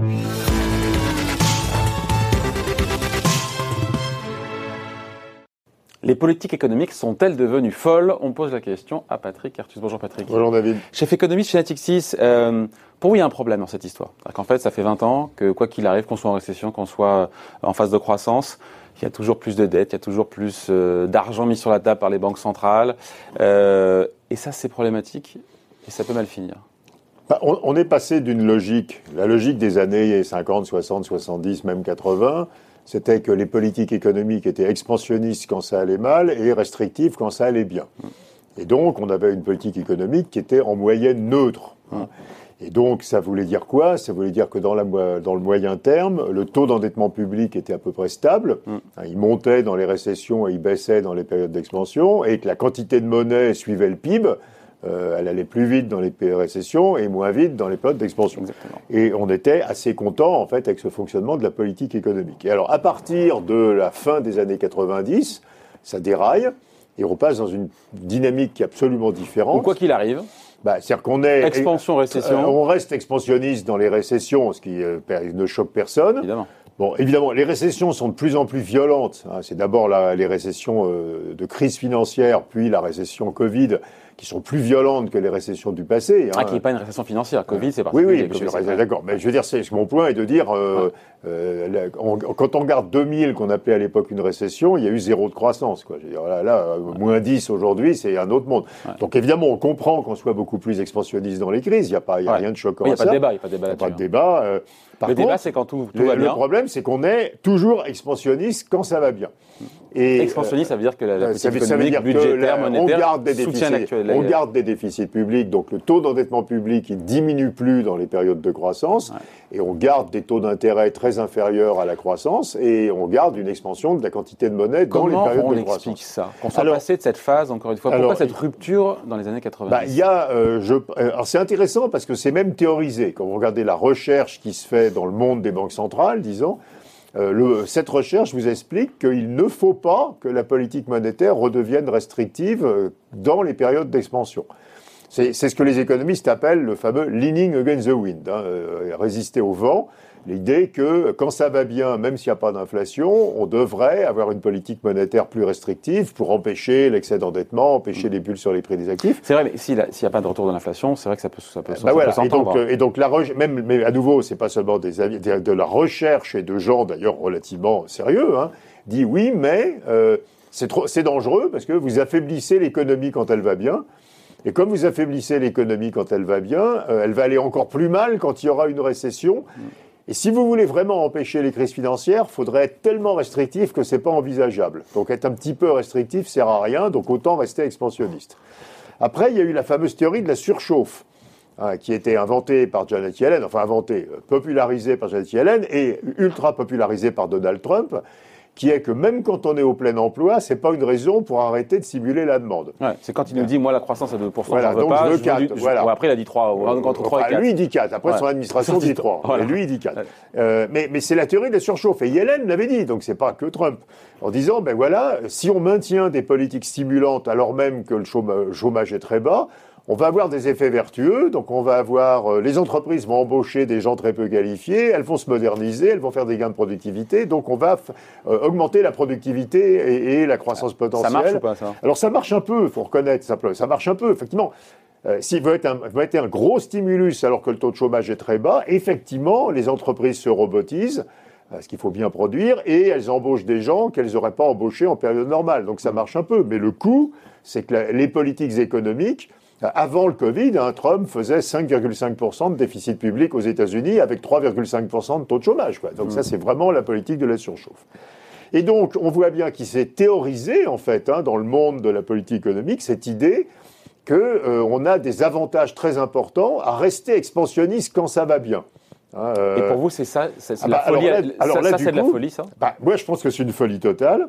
Les politiques économiques sont-elles devenues folles? On pose la question à Patrick Artus. Bonjour Patrick. Bonjour David. Chef économiste chez Natixis, euh, pour vous il y a un problème dans cette histoire. En fait, ça fait 20 ans que quoi qu'il arrive, qu'on soit en récession, qu'on soit en phase de croissance, il y a toujours plus de dettes, il y a toujours plus euh, d'argent mis sur la table par les banques centrales. Euh, et ça, c'est problématique et ça peut mal finir. Bah, on, on, est passé d'une logique, la logique des années 50, 60, 70, même 80, c'était que les politiques économiques étaient expansionnistes quand ça allait mal et restrictives quand ça allait bien. Et donc, on avait une politique économique qui était en moyenne neutre. Et donc, ça voulait dire quoi? Ça voulait dire que dans, la, dans, le moyen terme, le taux d'endettement public était à peu près stable. Il montait dans les récessions et il baissait dans les périodes d'expansion, et que la quantité de monnaie suivait le PIB. Euh, elle allait plus vite dans les récessions et moins vite dans les périodes d'expansion. Et on était assez content en fait avec ce fonctionnement de la politique économique. Et alors à partir de la fin des années 90, ça déraille et on passe dans une dynamique qui est absolument différente. Quoi qu'il arrive. Bah, c'est-à-dire qu'on est expansion récession. Euh, on reste expansionniste dans les récessions, ce qui euh, ne choque personne. Évidemment. Bon, évidemment, les récessions sont de plus en plus violentes. Hein. C'est d'abord les récessions euh, de crise financière, puis la récession Covid, qui sont plus violentes que les récessions du passé. Hein. Ah, qui n'est pas une récession financière. Covid, c'est particulier. Oui, oui, d'accord. Mais je veux dire, c'est mon point est de dire, euh, euh, quand on regarde 2000, qu'on appelait à l'époque une récession, il y a eu zéro de croissance. Quoi. Je veux dire, là, là moins 10 aujourd'hui, c'est un autre monde. Donc évidemment, on comprend qu'on soit beaucoup plus expansionniste dans les crises. Il n'y a, pas, y a rien de choquant. Il n'y a, pas de débat. Il n'y a pas de débat. Pas de débat. Euh, le débat, c'est quand tout, tout le, va bien. Le problème, c'est qu'on est toujours expansionniste quand ça va bien. Et, expansionniste, ça veut dire que la, la politique économique, budgétaire, monétaire, on garde des déficits, on garde des déficits publics, donc le taux d'endettement public il diminue plus dans les périodes de croissance, ouais. et on garde des taux d'intérêt très inférieurs à la croissance, et on garde une expansion de la quantité de monnaie dans Comment les périodes on de croissance. explique ça Qu'on soit alors, passé de cette phase, encore une fois, pourquoi alors, cette rupture dans les années 80 bah, il y a, euh, je, alors c'est intéressant parce que c'est même théorisé. Quand vous regardez la recherche qui se fait dans le monde des banques centrales, disons, euh, cette recherche vous explique qu'il ne faut pas que la politique monétaire redevienne restrictive euh, dans les périodes d'expansion. C'est ce que les économistes appellent le fameux leaning against the wind, hein, euh, résister au vent. L'idée que quand ça va bien, même s'il n'y a pas d'inflation, on devrait avoir une politique monétaire plus restrictive pour empêcher l'excès d'endettement, empêcher les bulles sur les prix des actifs. C'est vrai, mais s'il n'y a pas de retour de l'inflation, c'est vrai que ça peut, ça peut, bah voilà. peut et donc, et donc la même, mais à nouveau, c'est pas seulement des de la recherche et de gens d'ailleurs relativement sérieux, hein, dit oui, mais euh, c'est dangereux parce que vous affaiblissez l'économie quand elle va bien. Et comme vous affaiblissez l'économie quand elle va bien, euh, elle va aller encore plus mal quand il y aura une récession. Et si vous voulez vraiment empêcher les crises financières, il faudrait être tellement restrictif que c'est pas envisageable. Donc être un petit peu restrictif sert à rien, donc autant rester expansionniste. Après, il y a eu la fameuse théorie de la surchauffe. Hein, qui été inventée par Janet Yellen, enfin inventée, popularisée par Janet Yellen et ultra popularisée par Donald Trump, qui est que même quand on est au plein emploi, c'est pas une raison pour arrêter de simuler la demande. Ouais, c'est quand il nous dit, moi, la croissance à 2%, voilà, veux donc pas, je veux 4. Je, je, voilà. ouais, après, il a dit 3, ou entre 3 enfin, et 4. Lui, il dit 4. Après, son administration dit 3. Voilà. Et lui, il dit 4. Euh, mais mais c'est la théorie de la surchauffe. Et Yellen l'avait dit, donc c'est pas que Trump. En disant, ben voilà, si on maintient des politiques stimulantes alors même que le chômage est très bas, on va avoir des effets vertueux, donc on va avoir euh, les entreprises vont embaucher des gens très peu qualifiés, elles vont se moderniser, elles vont faire des gains de productivité, donc on va euh, augmenter la productivité et, et la croissance potentielle. Ça marche ou pas ça? Alors ça marche un peu, faut reconnaître simplement, ça marche un peu effectivement. Euh, S'il veut être, un, veut être un gros stimulus alors que le taux de chômage est très bas, effectivement, les entreprises se robotisent, euh, ce qu'il faut bien produire, et elles embauchent des gens qu'elles n'auraient pas embauchés en période normale. Donc ça marche un peu. Mais le coût, c'est que la, les politiques économiques, avant le Covid, hein, Trump faisait 5,5% de déficit public aux États-Unis avec 3,5% de taux de chômage. Quoi. Donc mmh. ça, c'est vraiment la politique de la surchauffe. Et donc, on voit bien qu'il s'est théorisé, en fait, hein, dans le monde de la politique économique, cette idée qu'on euh, a des avantages très importants à rester expansionniste quand ça va bien. Hein, euh... Et pour vous, c'est ça, c'est ah bah, la folie. Alors là, alors ça, ça c'est de la folie, ça? bah, Moi, je pense que c'est une folie totale.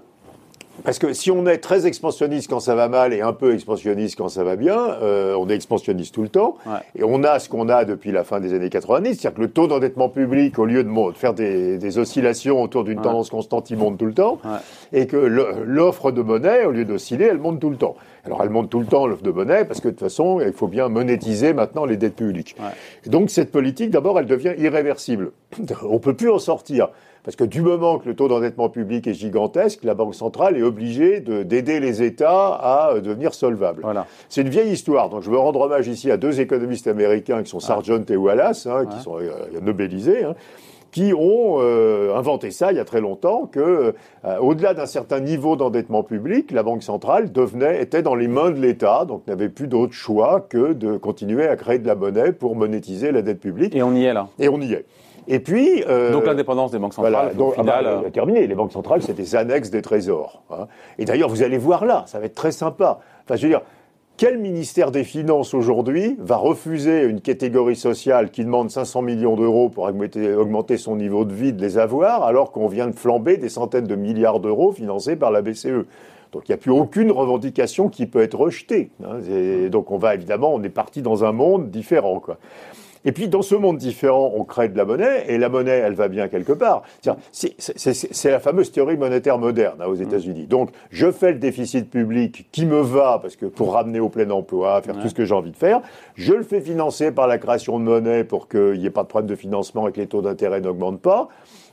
Parce que si on est très expansionniste quand ça va mal et un peu expansionniste quand ça va bien, euh, on est expansionniste tout le temps. Ouais. Et on a ce qu'on a depuis la fin des années 90, c'est-à-dire que le taux d'endettement public, au lieu de, de faire des, des, oscillations autour d'une Ouais. tendance constante, il monte tout le temps. Ouais. Et que l'offre de monnaie, au lieu d'osciller, elle monte tout le temps. Alors elle monte tout le temps l'offre de monnaie parce que de toute façon, il faut bien monétiser maintenant les dettes publiques. Et donc cette politique, d'abord, elle devient irréversible. On peut plus en sortir. Parce que du moment que le taux d'endettement public est gigantesque, la Banque centrale est obligée d'aider les États à euh, devenir solvables. Voilà. C'est une vieille histoire. Donc je veux rendre hommage ici à deux économistes américains qui sont Sargent et Wallace, hein, qui sont euh, nobelisés. Hein qui ont euh, inventé ça il y a très longtemps, que euh, au-delà d'un certain niveau d'endettement public, la Banque centrale devenait, était dans les mains de l'État, donc n'avait plus d'autre choix que de continuer à créer de la monnaie pour monétiser la dette publique. Et on y est là. Et on y est. Et puis euh, donc l'indépendance des banques centrales. Voilà, donc, au final, ah bah, terminé. Les banques centrales, c'est des annexes des trésors. Hein. Et d'ailleurs, vous allez voir là, ça va être très sympa. Enfin, je veux dire, quel ministère des Finances aujourd'hui va refuser une catégorie sociale qui demande 500 millions d'euros pour augmenter son niveau de vie de les avoir, alors qu'on vient de flamber des centaines de milliards d'euros financés par la BCE donc il n'y a plus aucune revendication qui peut être rejetée. Hein. donc on va évidemment, on est parti dans un monde différent. Quoi. Et puis, dans ce monde différent, on crée de la monnaie, et la monnaie, elle va bien quelque part. C'est la fameuse théorie monétaire moderne hein, aux mm. États-Unis. Donc, je fais le déficit public qui me va, parce que pour ramener au plein emploi, faire tout ce que j'ai envie de faire, je le fais financer par la création de monnaie pour qu'il n'y ait pas de problème de financement et que les taux d'intérêt n'augmentent pas.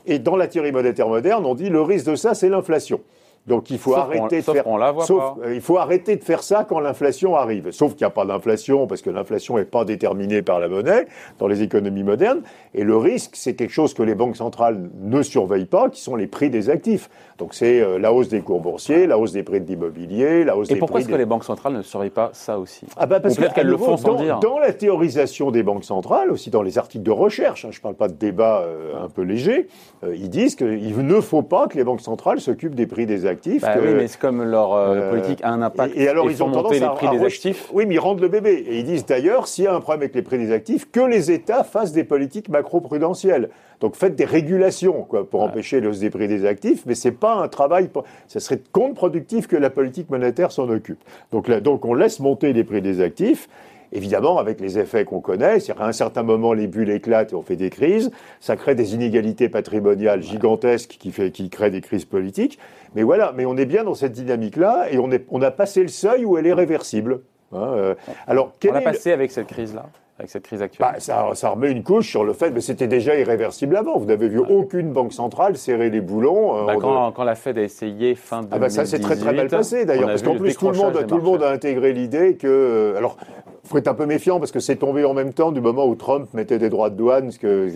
Et dans la théorie monétaire moderne, on dit le risque de ça, c'est l'inflation. Donc il faut arrêter de faire. Euh, il faut arrêter de faire ça quand l'inflation arrive. Sauf qu'il n'y a pas d'inflation parce que l'inflation n'est pas déterminée par la monnaie dans les économies modernes. Et le risque, c'est quelque chose que les banques centrales ne surveillent pas, qui sont les prix des actifs. Donc c'est euh, la hausse des cours boursiers, la hausse des prix de l'immobilier, la hausse Et des pourquoi est-ce que les banques centrales ne surveillent pas ça aussi? Ah bah parce qu'elles le font sans dans, dire. Dans la théorisation des banques centrales, aussi dans les articles de recherche, hein, je ne parle pas de débat euh, un peu léger, ils disent qu'il ne faut pas que les banques centrales s'occupent des prix des actifs. Bah comme leur euh, euh, politique a un impact et, alors ils ont tendance les prix à, des actifs. Oui, mais ils rendent le bébé. Et ils disent d'ailleurs, s'il y a un problème avec les prix des actifs, que les États fassent des politiques macro-prudentielles. Donc faites des régulations quoi, pour empêcher l'hausse des prix des actifs, mais c'est pas un travail. Ça serait contre-productif que la politique monétaire s'en occupe. Donc, là, donc on laisse monter les prix des actifs évidemment avec les effets qu'on connaît, c'est-à-dire à un certain moment les bulles éclatent et on fait des crises, ça crée des inégalités patrimoniales gigantesques qui, fait, qui créent des crises politiques. Mais voilà, mais on est bien dans cette dynamique-là et on, est, on a passé le seuil où elle est réversible. Hein, euh. Alors, on a passé avec cette crise-là avec cette crise actuelle bah, ça, ça, remet une couche sur le fait, mais c'était déjà irréversible avant. Vous n'avez vu aucune banque centrale serrer les boulons. Euh, bah, quand, quand, la Fed a essayé fin de. Ah bah ça s'est très très mal passé d'ailleurs, parce qu'en plus tout le monde, tout le monde a intégré l'idée que, euh, alors, faut être un peu méfiant parce que c'est tombé en même temps du moment où Trump mettait des droits de douane. Ce que,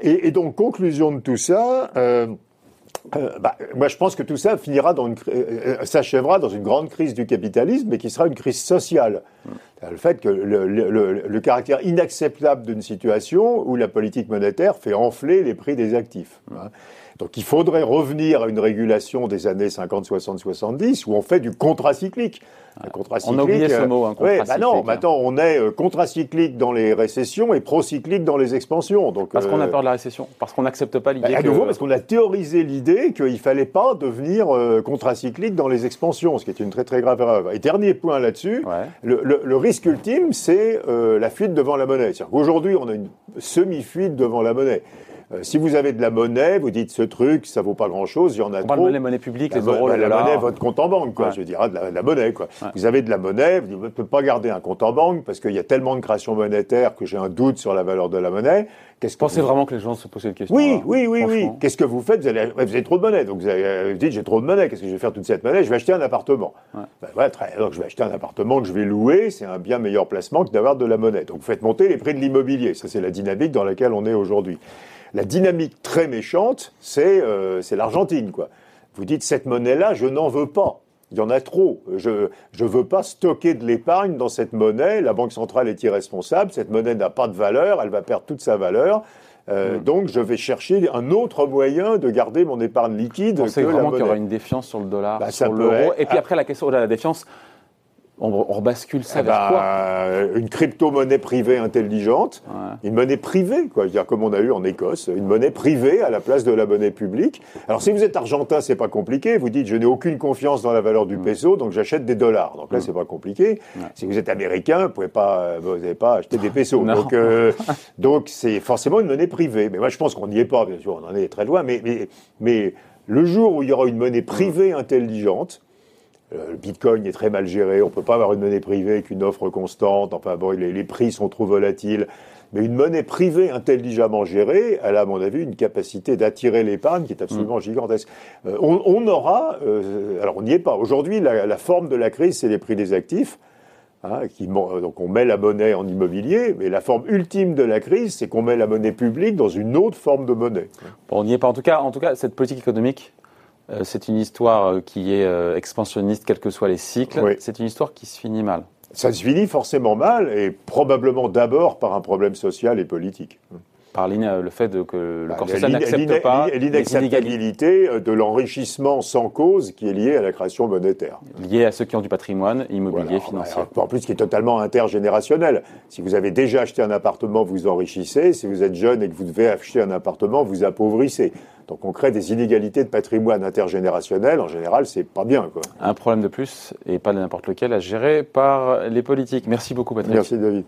et, et, donc conclusion de tout ça. Euh, euh, bah, moi, je pense que tout ça finira dans une, euh, s'achèvera dans une grande crise du capitalisme, mais qui sera une crise sociale. Le fait que le, le, le caractère inacceptable d'une situation où la politique monétaire fait enfler les prix des actifs. Hein. Donc il faudrait revenir à une régulation des années 50, 60, 70 où on fait du contracyclique. on a oublié ce mot, un euh, bah non, maintenant on est euh, contracyclique dans les récessions et procyclique dans les expansions. Donc, parce qu'on a euh, peur de la récession, parce qu'on n'accepte pas l'idée. Bah, à nouveau, parce qu'on a théorisé l'idée qu'il ne fallait pas devenir contracyclique dans les expansions, ce qui est une très très grave erreur. Et dernier point là-dessus, le, le, risque ultime, c'est la fuite devant la monnaie. Qu'aujourd'hui, on a une semi-fuite devant la monnaie. Euh, si vous avez de la monnaie, vous dites ce truc, ça vaut pas grand-chose, il y en a trop. Parle de monnaie publique, les euros, bah, la monnaie, votre compte en banque, quoi. Je hein, de la, monnaie, quoi. Vous avez de la monnaie, vous ne pouvez pas garder un compte en banque parce qu'il y a tellement de création monétaire que j'ai un doute sur la valeur de la monnaie. Qu'est-ce Pensez vraiment que les gens se posent une question Oui, oui, oui, oui. Qu'est-ce que vous faites? Vous, avez, vous avez trop de monnaie, donc vous, avez, vous dites j'ai trop de monnaie. Qu'est-ce que je vais faire toute cette monnaie? Je vais acheter un appartement. Ben, très, donc je vais acheter un appartement que je vais louer. C'est un bien meilleur placement que d'avoir de la monnaie. Donc vous faites monter les prix de l'immobilier. Ça c'est la dynamique dans laquelle on est aujourd'hui. La dynamique très méchante, euh, c'est l'Argentine, quoi. Vous dites cette monnaie-là, je n'en veux pas. Il y en a trop. Je ne veux pas stocker de l'épargne dans cette monnaie. La Banque centrale est irresponsable. Cette monnaie n'a pas de valeur. Elle va perdre toute sa valeur. Euh, hmm. Donc, je vais chercher un autre moyen de garder mon épargne liquide. Vous pensez vraiment qu'il y aura une défiance sur le dollar, bah, sur l'euro Et puis après, la question de la défiance, on, rebascule ça eh vers quoi? ben, Une crypto-monnaie privée intelligente, une monnaie privée, quoi, dire comme on a eu en Écosse, une monnaie privée à la place de la monnaie publique. Alors si vous êtes argentin, c'est pas compliqué. Vous dites je n'ai aucune confiance dans la valeur du peso, donc j'achète des dollars. Donc là, c'est pas compliqué. Si vous êtes américain, vous pouvez pas, vous n'avez pas acheter des pesos. donc euh, donc c'est forcément une monnaie privée. Mais moi, je pense qu'on n'y est pas, bien sûr, on en est très loin. Mais mais mais le jour où il y aura une monnaie privée intelligente le Bitcoin est très mal géré. On ne peut pas avoir une monnaie privée avec une offre constante. Enfin, bon, les, les prix sont trop volatiles. Mais une monnaie privée intelligemment gérée, elle a, à mon avis, une capacité d'attirer l'épargne qui est absolument gigantesque. Euh, on, on, aura, euh, alors on n'y est pas. Aujourd'hui, la, la, forme de la crise, c'est les prix des actifs. Hein, qui, donc on met la monnaie en immobilier, mais la forme ultime de la crise, c'est qu'on met la monnaie publique dans une autre forme de monnaie. Bon, on n'y est pas. En tout cas, en tout cas, cette politique économique, euh, c'est une histoire euh, qui est euh, expansionniste, quels que soient les cycles. Oui. C'est une histoire qui se finit mal. Ça se finit forcément mal, et probablement d'abord par un problème social et politique. Par le fait de, que le Bah, corps social l'in- n'accepte pas L'inacceptabilité de l'enrichissement sans cause qui est lié à la création monétaire. liées à ceux qui ont du patrimoine immobilier, Voilà. financier. En plus, qui est totalement intergénérationnel. Si vous avez déjà acheté un appartement, vous enrichissez. Si vous êtes jeune et que vous devez acheter un appartement, vous appauvrissez. Donc on crée des inégalités de patrimoine intergénérationnel. En général, c'est pas bien. Quoi. Un problème de plus, et pas de n'importe lequel, à gérer par les politiques. Merci beaucoup, Patrick. Merci David.